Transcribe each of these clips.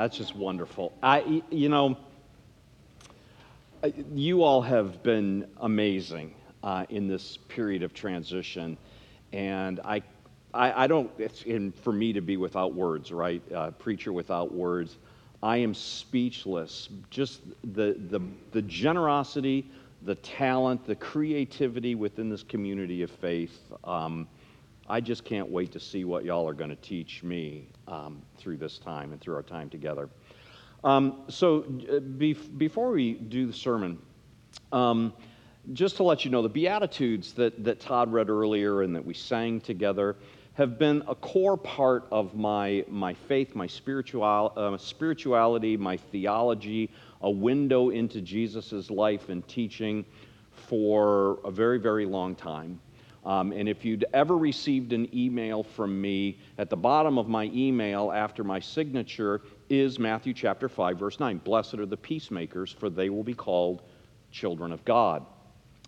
That's just wonderful. I, you know, you all have been amazing uh, in this period of transition, and I, I, I don't. It's in, for me to be without words, right? Uh, preacher without words. I am speechless. Just the the the generosity, the talent, the creativity within this community of faith. Um, I just can't wait to see what y'all are going to teach me um, through this time and through our time together. Um, so, uh, before we do the sermon, um, just to let you know, the Beatitudes that, that Todd read earlier and that we sang together have been a core part of my, my faith, my spiritual, uh, spirituality, my theology, a window into Jesus' life and teaching for a very, very long time. Um, and if you'd ever received an email from me, at the bottom of my email after my signature is Matthew chapter 5, verse 9. Blessed are the peacemakers, for they will be called children of God.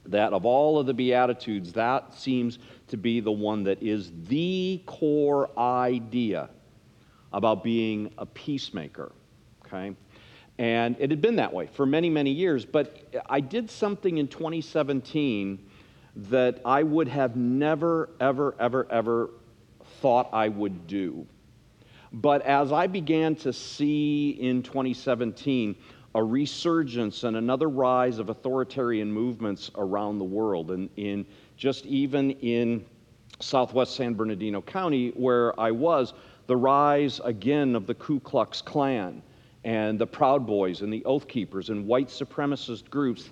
That of all of the Beatitudes, that seems to be the one that is the core idea about being a peacemaker. Okay? And it had been that way for many, many years. But I did something in 2017 that I would have never, ever, ever, ever thought I would do. But as I began to see in 2017 a resurgence and another rise of authoritarian movements around the world, and in just even in southwest San Bernardino County, where I was, the rise again of the Ku Klux Klan and the Proud Boys and the Oath Keepers and white supremacist groups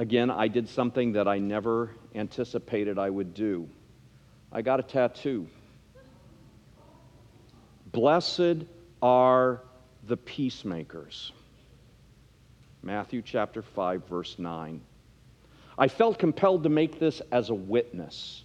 Again, I did something that I never anticipated I would do. I got a tattoo. Blessed are the peacemakers. Matthew chapter 5, verse 9. I felt compelled to make this as a witness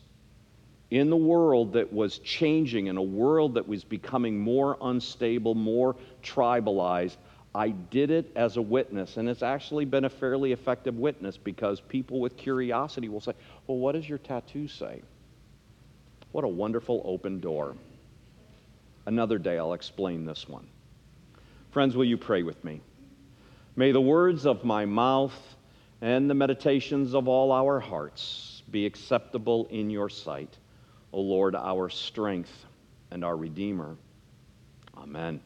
in the world that was changing, in a world that was becoming more unstable, more tribalized. I did it as a witness, and it's actually been a fairly effective witness because people with curiosity will say, Well, what does your tattoo say? What a wonderful open door. Another day I'll explain this one. Friends, will you pray with me? May the words of my mouth and the meditations of all our hearts be acceptable in your sight, O Lord, our strength and our Redeemer. Amen.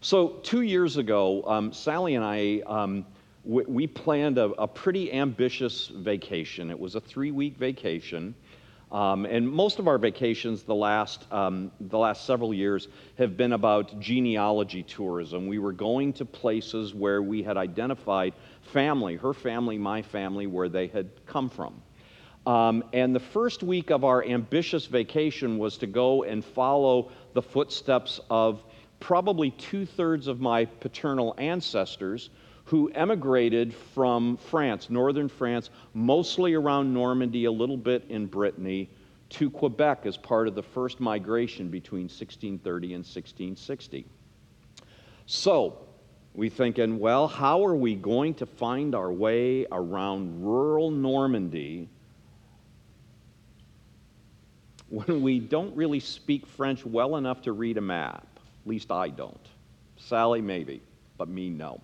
So, two years ago, um, Sally and I, um, we, we, planned a, a, pretty ambitious vacation. It was a three week vacation. Um, and most of our vacations the last, um, the last several years have been about genealogy tourism. We were going to places where we had identified family, her family, my family, where they had come from. Um, and the first week of our ambitious vacation was to go and follow the footsteps of probably two thirds of my paternal ancestors who emigrated from France, northern France, mostly around Normandy, a little bit in Brittany, to Quebec as part of the first migration between 1630 and 1660. So, we thinking, well, how are we going to find our way around rural Normandy when we don't really speak French well enough to read a map? Least I don't. Sally, maybe, but me, no.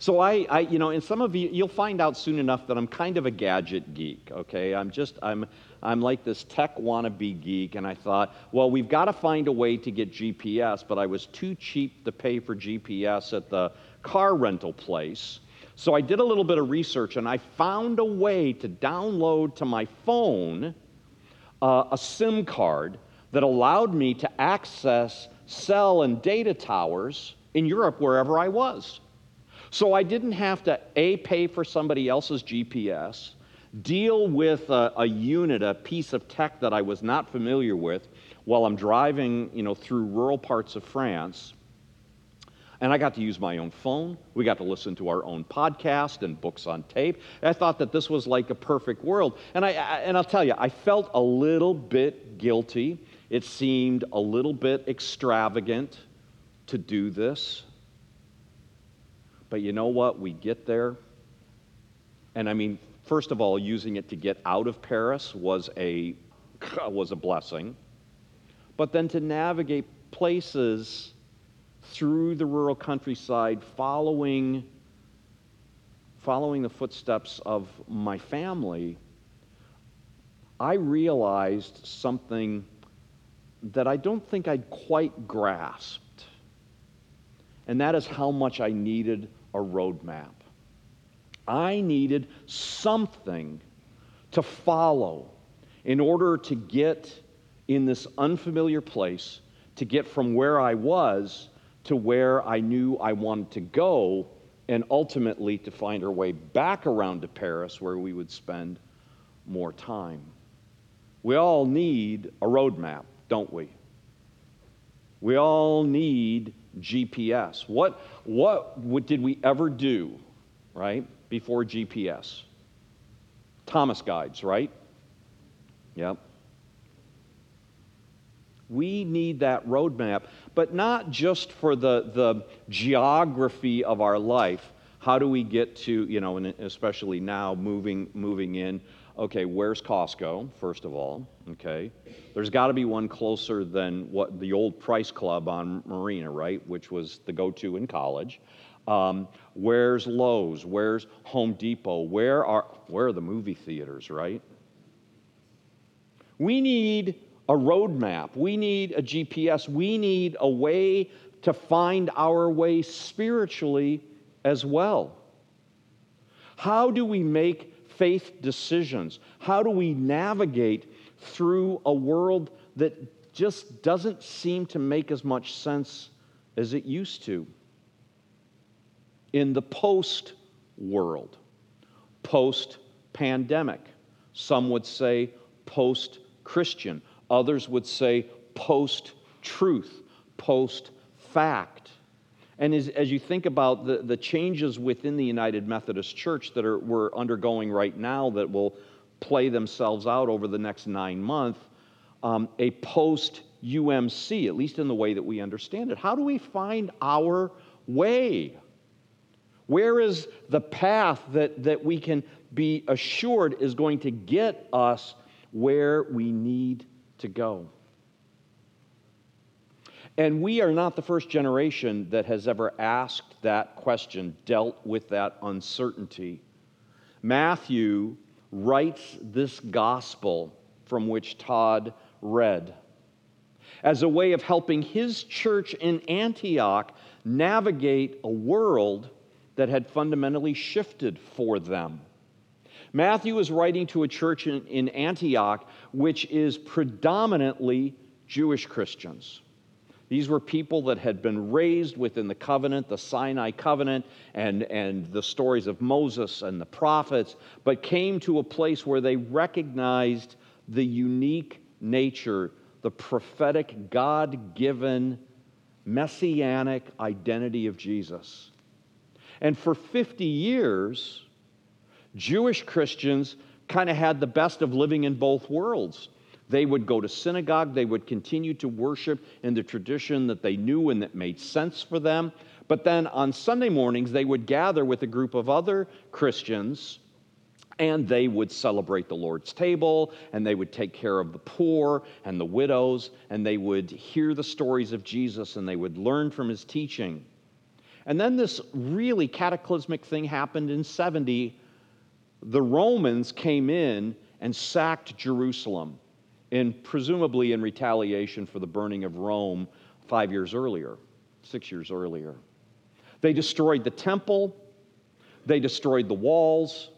So I, I, you know, and some of you, you'll find out soon enough that I'm kind of a gadget geek, okay? I'm just, I'm, I'm like this tech wannabe geek, and I thought, well, we've got to find a way to get GPS, but I was too cheap to pay for GPS at the car rental place. So I did a little bit of research, and I found a way to download to my phone uh, a SIM card that allowed me to access cell and data towers in Europe wherever I was. So I didn't have to A, pay for somebody else's GPS, deal with a, a, unit, a piece of tech that I was not familiar with while I'm driving, you know, through rural parts of France. And I got to use my own phone. We got to listen to our own podcast and books on tape. I thought that this was like a perfect world. And, I, I and I'll tell you, I felt a little bit guilty it seemed a little bit extravagant to do this. But you know what? We get there. And I mean, first of all, using it to get out of Paris was a, was a blessing. But then to navigate places through the rural countryside, following, following the footsteps of my family, I realized something that I don't think I'd quite grasped. And that is how much I needed a roadmap. I needed something to follow in order to get in this unfamiliar place, to get from where I was to where I knew I wanted to go, and ultimately to find our way back around to Paris where we would spend more time. We all need a roadmap, don't we? We all need GPS. What, what, what did we ever do, right, before GPS? Thomas guides, right? Yep. We need that roadmap, but not just for the, the geography of our life. How do we get to, you know, and especially now moving, moving in, okay, where's Costco, first of all? Okay. There's got to be one closer than what the old Price Club on Marina, right? Which was the go to in college. Um, where's Lowe's? Where's Home Depot? Where are, where are the movie theaters, right? We need a roadmap. We need a GPS. We need a way to find our way spiritually as well. How do we make faith decisions? How do we navigate through a world that just doesn't seem to make as much sense as it used to? In the post world, post pandemic, some would say post Christian, others would say post truth, post fact. And as, as you think about the, the changes within the United Methodist Church that are, we're undergoing right now that will play themselves out over the next nine months, um, a post UMC, at least in the way that we understand it. How do we find our way? Where is the path that, that we can be assured is going to get us where we need to go? And we are not the first generation that has ever asked that question, dealt with that uncertainty. Matthew writes this gospel from which Todd read as a way of helping his church in Antioch navigate a world that had fundamentally shifted for them. Matthew is writing to a church in, in Antioch which is predominantly Jewish Christians. These were people that had been raised within the covenant, the Sinai covenant, and, and the stories of Moses and the prophets, but came to a place where they recognized the unique nature, the prophetic, God given, messianic identity of Jesus. And for 50 years, Jewish Christians kind of had the best of living in both worlds. They would go to synagogue, they would continue to worship in the tradition that they knew and that made sense for them. But then on Sunday mornings, they would gather with a group of other Christians and they would celebrate the Lord's table, and they would take care of the poor and the widows, and they would hear the stories of Jesus, and they would learn from his teaching. And then this really cataclysmic thing happened in 70. The Romans came in and sacked Jerusalem in presumably in retaliation for the burning of Rome five years earlier, six years earlier. They destroyed the temple, they destroyed the walls,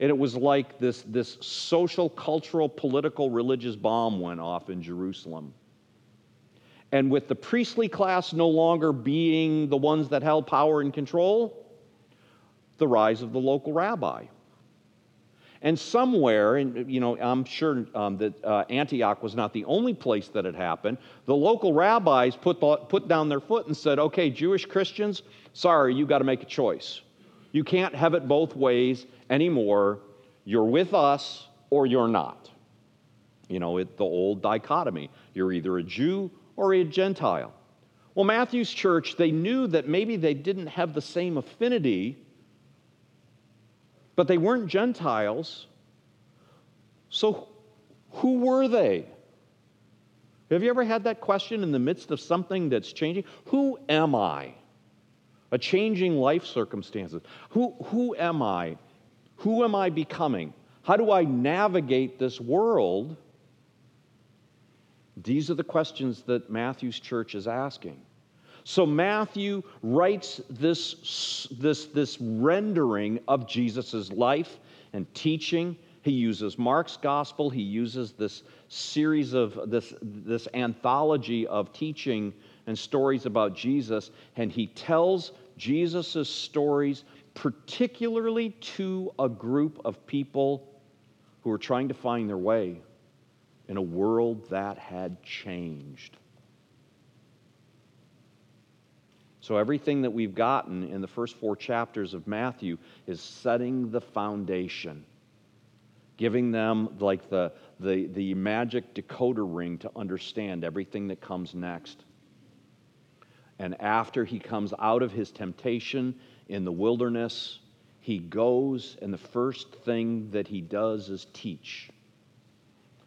and it was like this, this social, cultural, political, religious bomb went off in Jerusalem. And with the priestly class no longer being the ones that held power and control, the rise of the local rabbi. And somewhere, and you know, I'm sure um, that uh, Antioch was not the only place that it happened. The local rabbis put, the, put down their foot and said, okay, Jewish Christians, sorry, you got to make a choice. You can't have it both ways anymore. You're with us or you're not. You know, it, the old dichotomy. You're either a Jew or a Gentile. Well, Matthew's church, they knew that maybe they didn't have the same affinity but they weren't Gentiles. So who were they? Have you ever had that question in the midst of something that's changing? Who am I? A changing life circumstances. Who, who am I? Who am I becoming? How do I navigate this world? These are the questions that Matthew's church is asking. So Matthew writes this, this, this rendering of Jesus' life and teaching. He uses Mark's gospel, he uses this series of this, this anthology of teaching and stories about Jesus, and he tells Jesus' stories particularly to a group of people who are trying to find their way in a world that had changed. So, everything that we've gotten in the first four chapters of Matthew is setting the foundation, giving them like the, the, the magic decoder ring to understand everything that comes next. And after he comes out of his temptation in the wilderness, he goes, and the first thing that he does is teach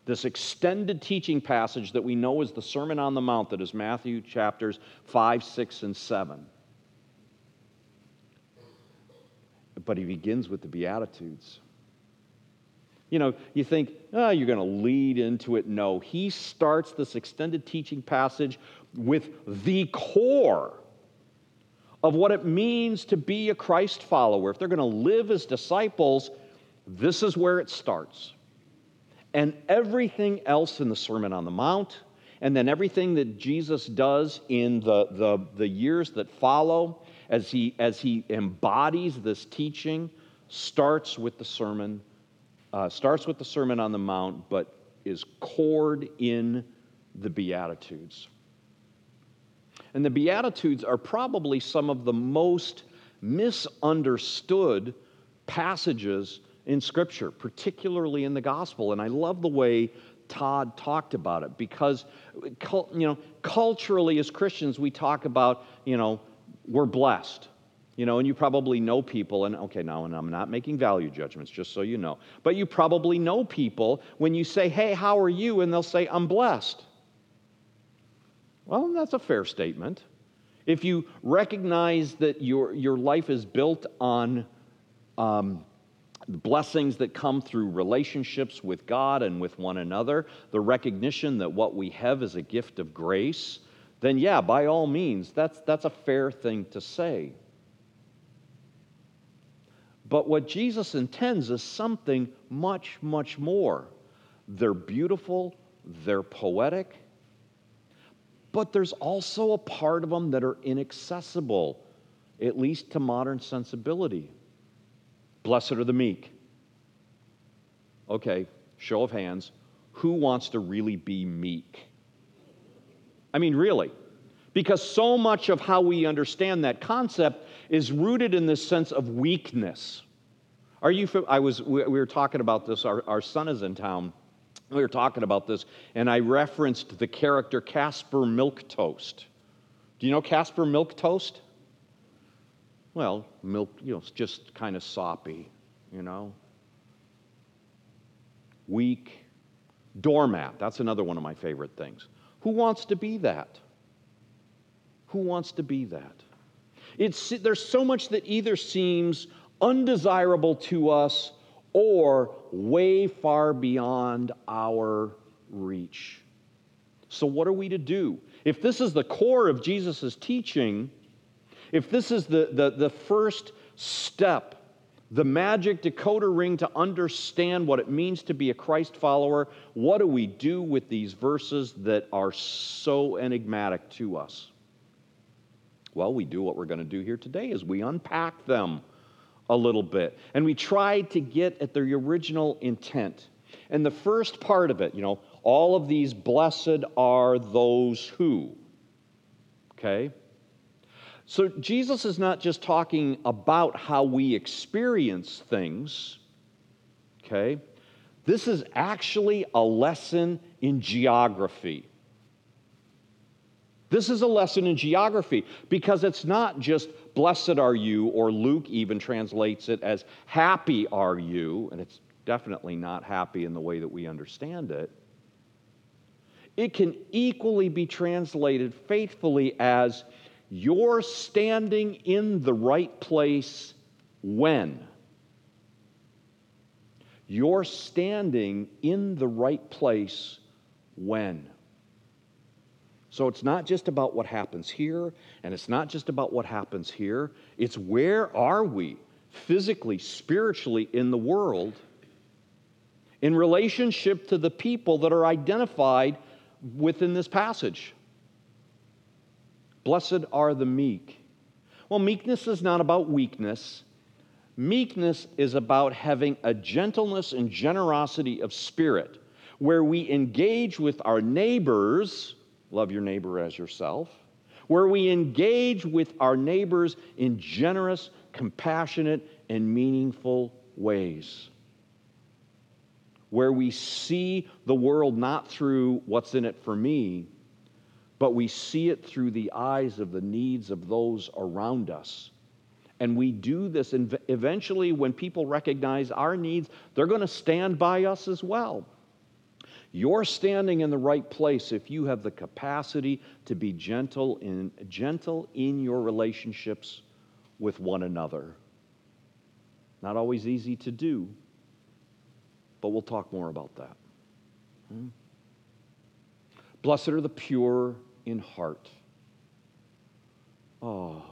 this extended teaching passage that we know is the Sermon on the Mount, that is Matthew chapters 5, 6, and 7. But he begins with the Beatitudes. You know, you think, oh, you're going to lead into it. No, he starts this extended teaching passage with the core of what it means to be a Christ follower. If they're going to live as disciples, this is where it starts and everything else in the Sermon on the Mount, and then everything that Jesus does in the, the, the years that follow as he, as he embodies this teaching starts with the sermon, uh, starts with the Sermon on the Mount, but is cored in the Beatitudes. And the Beatitudes are probably some of the most misunderstood passages in Scripture, particularly in the gospel. And I love the way Todd talked about it because, you know, culturally as Christians, we talk about, you know, we're blessed. You know, and you probably know people, and okay, now, and I'm not making value judgments, just so you know, but you probably know people when you say, hey, how are you? And they'll say, I'm blessed. Well, that's a fair statement. If you recognize that your, your life is built on um, blessings that come through relationships with God and with one another, the recognition that what we have is a gift of grace, then yeah, by all means, that's, that's a fair thing to say. But what Jesus intends is something much, much more. They're beautiful, they're poetic, but there's also a part of them that are inaccessible, at least to modern sensibility. Blessed are the meek. Okay, show of hands. Who wants to really be meek? I mean, really. Because so much of how we understand that concept is rooted in this sense of weakness. Are you, I was, we were talking about this, our, our son is in town. We were talking about this, and I referenced the character Caspar Milquetoast. Do you know Caspar Milquetoast? Well, milk, you know, it's just kind of soppy, you know. Weak. Doormat, that's another one of my favorite things. Who wants to be that? Who wants to be that? It's, there's so much that either seems undesirable to us or way far beyond our reach. So, what are we to do? If this is the core of Jesus' teaching, if this is the, the, the first step, the magic decoder ring to understand what it means to be a Christ follower, what do we do with these verses that are so enigmatic to us? Well, we do what we're going to do here today is we unpack them a little bit and we try to get at the original intent. And the first part of it, you know, all of these blessed are those who. Okay? So Jesus is not just talking about how we experience things, okay? This is actually a lesson in geography. This is a lesson in geography because it's not just blessed are you, or Luke even translates it as happy are you, and it's definitely not happy in the way that we understand it. It can equally be translated faithfully as you're standing in the right place when. You're standing in the right place when. So it's not just about what happens here, and it's not just about what happens here. It's where are we physically, spiritually in the world in relationship to the people that are identified within this passage. Blessed are the meek. Well, meekness is not about weakness. Meekness is about having a gentleness and generosity of spirit where we engage with our neighbors, love your neighbor as yourself, where we engage with our neighbors in generous, compassionate, and meaningful ways. Where we see the world not through what's in it for me, but we see it through the eyes of the needs of those around us. And we do this, and eventually, when people recognize our needs, they're going to stand by us as well. You're standing in the right place if you have the capacity to be gentle in, gentle in your relationships with one another. Not always easy to do, but we'll talk more about that. Hmm? Blessed are the pure in heart. Oh,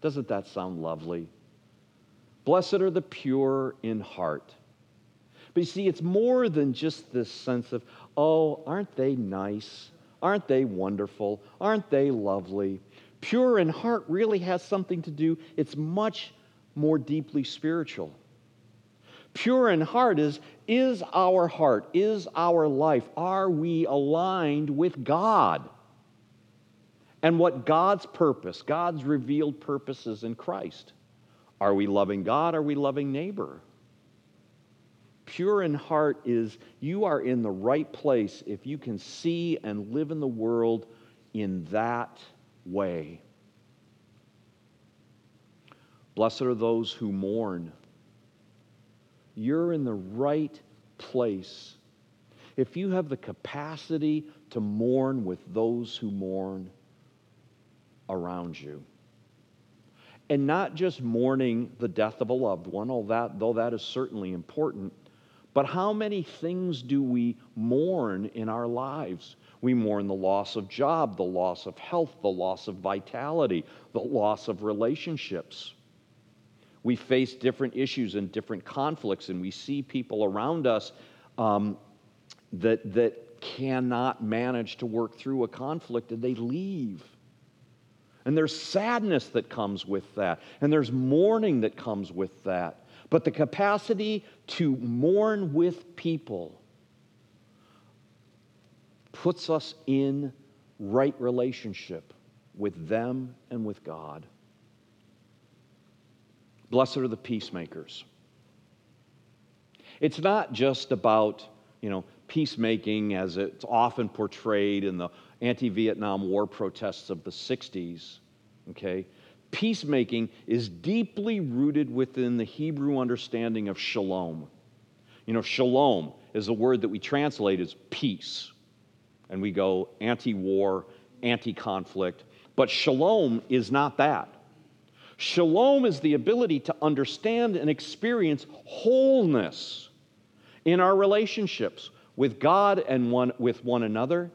doesn't that sound lovely? Blessed are the pure in heart. But you see, it's more than just this sense of, oh, aren't they nice? Aren't they wonderful? Aren't they lovely? Pure in heart really has something to do, it's much more deeply spiritual. Pure in heart is is our heart, is our life, are we aligned with God? And what God's purpose, God's revealed purposes in Christ. Are we loving God? Are we loving neighbor? Pure in heart is you are in the right place if you can see and live in the world in that way. Blessed are those who mourn. You're in the right place. If you have the capacity to mourn with those who mourn, around you. And not just mourning the death of a loved one, all that, though that is certainly important, but how many things do we mourn in our lives? We mourn the loss of job, the loss of health, the loss of vitality, the loss of relationships. We face different issues and different conflicts, and we see people around us um, that, that cannot manage to work through a conflict and they leave. And there's sadness that comes with that. And there's mourning that comes with that. But the capacity to mourn with people puts us in right relationship with them and with God. Blessed are the peacemakers. It's not just about, you know, peacemaking as it's often portrayed in the anti Vietnam War protests of the 60s, okay, peacemaking is deeply rooted within the Hebrew understanding of shalom. You know, shalom is a word that we translate as peace. And we go anti war, anti conflict. But shalom is not that. Shalom is the ability to understand and experience wholeness in our relationships with God and one, with one another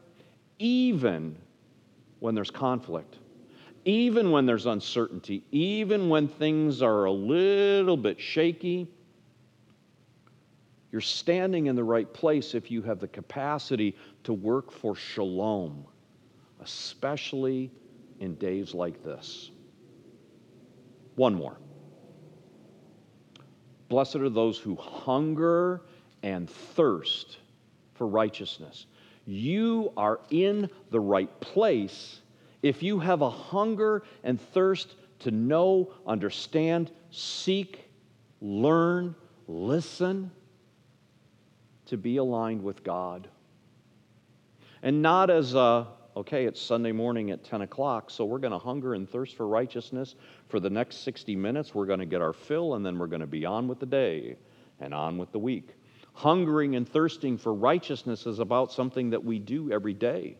even when there's conflict, even when there's uncertainty, even when things are a little bit shaky. You're standing in the right place if you have the capacity to work for shalom, especially in days like this. One more. Blessed are those who hunger and thirst for righteousness you are in the right place if you have a hunger and thirst to know, understand, seek, learn, listen, to be aligned with God. And not as a, okay, it's Sunday morning at 10 o'clock, so we're going to hunger and thirst for righteousness for the next 60 minutes. We're going to get our fill, and then we're going to be on with the day and on with the week. Hungering and thirsting for righteousness is about something that we do every day,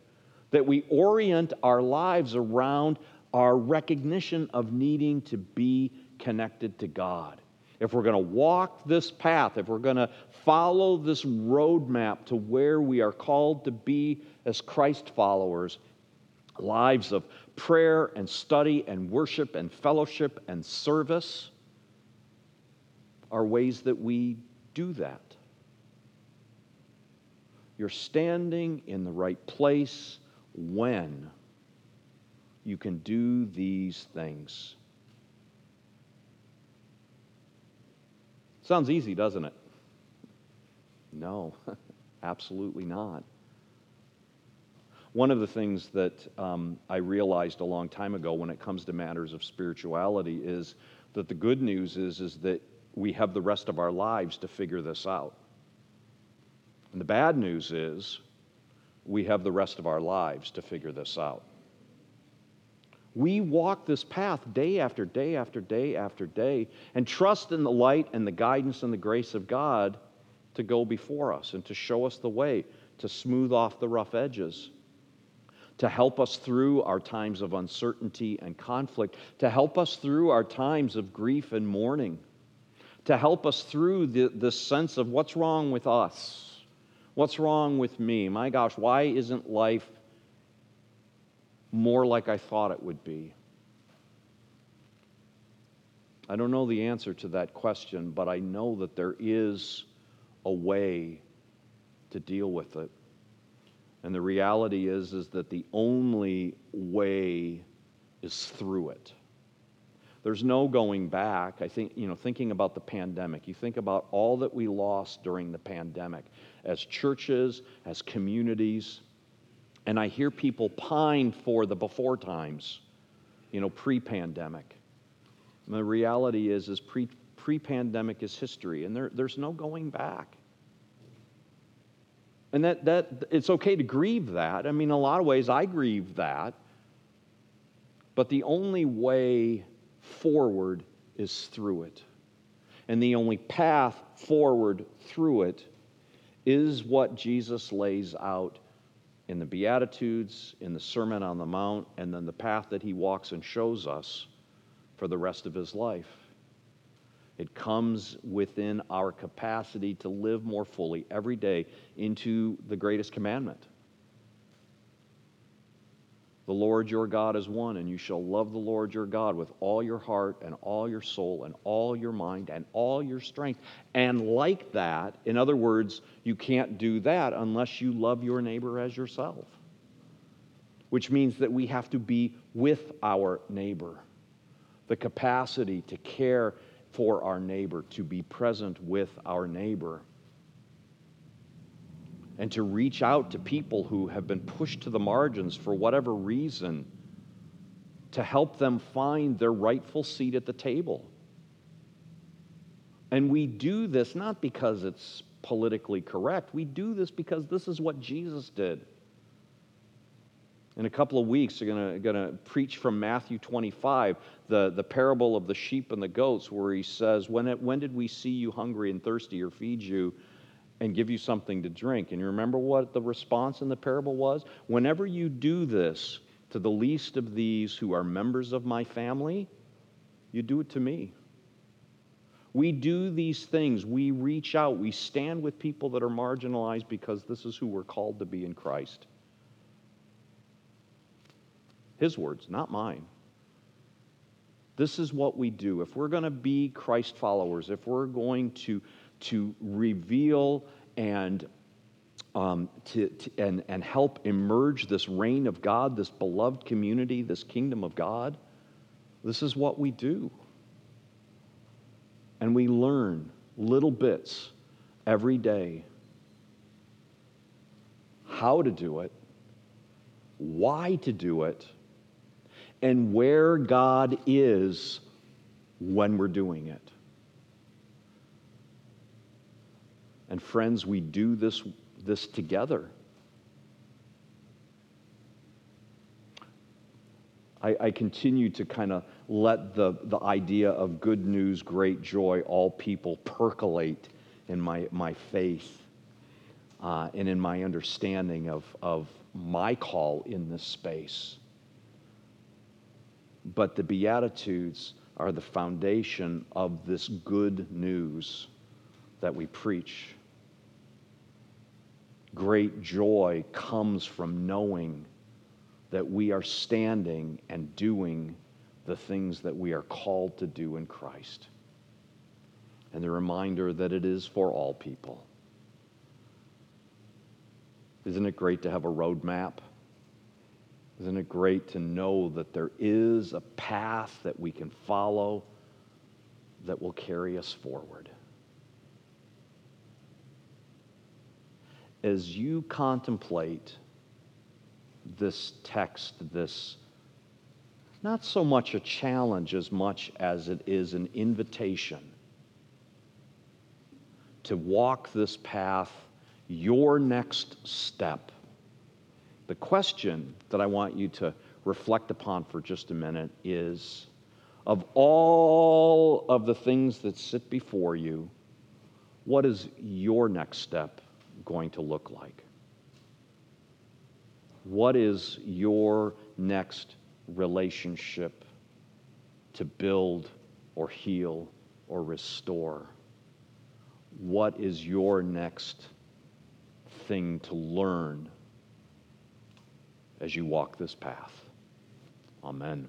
that we orient our lives around our recognition of needing to be connected to God. If we're going to walk this path, if we're going to follow this roadmap to where we are called to be as Christ followers, lives of prayer and study and worship and fellowship and service are ways that we do that. You're standing in the right place when you can do these things. Sounds easy, doesn't it? No, absolutely not. One of the things that um, I realized a long time ago when it comes to matters of spirituality is that the good news is, is that we have the rest of our lives to figure this out. And the bad news is we have the rest of our lives to figure this out. We walk this path day after day after day after day and trust in the light and the guidance and the grace of God to go before us and to show us the way, to smooth off the rough edges, to help us through our times of uncertainty and conflict, to help us through our times of grief and mourning, to help us through the, the sense of what's wrong with us, what's wrong with me. My gosh, why isn't life more like I thought it would be? I don't know the answer to that question, but I know that there is a way to deal with it. And the reality is, is that the only way is through it. There's no going back. I think, you know, thinking about the pandemic, you think about all that we lost during the pandemic as churches, as communities, and I hear people pine for the before times, you know, pre pandemic. The reality is, is pre pandemic is history, and there, there's no going back. And that, that it's okay to grieve that. I mean, in a lot of ways, I grieve that. But the only way forward is through it. And the only path forward through it is what Jesus lays out in the Beatitudes, in the Sermon on the Mount, and then the path that he walks and shows us for the rest of his life. It comes within our capacity to live more fully every day into the greatest commandment. The Lord your God is one, and you shall love the Lord your God with all your heart and all your soul and all your mind and all your strength. And like that, in other words, you can't do that unless you love your neighbor as yourself, which means that we have to be with our neighbor. The capacity to care for our neighbor, to be present with our neighbor and to reach out to people who have been pushed to the margins for whatever reason to help them find their rightful seat at the table. And we do this not because it's politically correct, we do this because this is what Jesus did. In a couple of weeks, we're going to preach from Matthew 25, the, the parable of the sheep and the goats, where he says, when, it, when did we see you hungry and thirsty or feed you? And give you something to drink. And you remember what the response in the parable was? Whenever you do this to the least of these who are members of my family, you do it to me. We do these things. We reach out. We stand with people that are marginalized because this is who we're called to be in Christ. His words, not mine. This is what we do. If we're going to be Christ followers, if we're going to to reveal and um, to, to, and, and help emerge this reign of God, this beloved community, this kingdom of God. This is what we do. And we learn little bits every day how to do it, why to do it, and where God is when we're doing it. And friends, we do this, this together. I, I continue to kind of let the, the idea of good news, great joy, all people percolate in my, my faith uh, and in my understanding of, of my call in this space. But the Beatitudes are the foundation of this good news that we preach. Great joy comes from knowing that we are standing and doing the things that we are called to do in Christ. And the reminder that it is for all people. Isn't it great to have a roadmap? Isn't it great to know that there is a path that we can follow that will carry us forward? As you contemplate this text, this not so much a challenge as much as it is an invitation to walk this path, your next step. The question that I want you to reflect upon for just a minute is of all of the things that sit before you, what is your next step going to look like? What is your next relationship to build or heal or restore? What is your next thing to learn as you walk this path? Amen.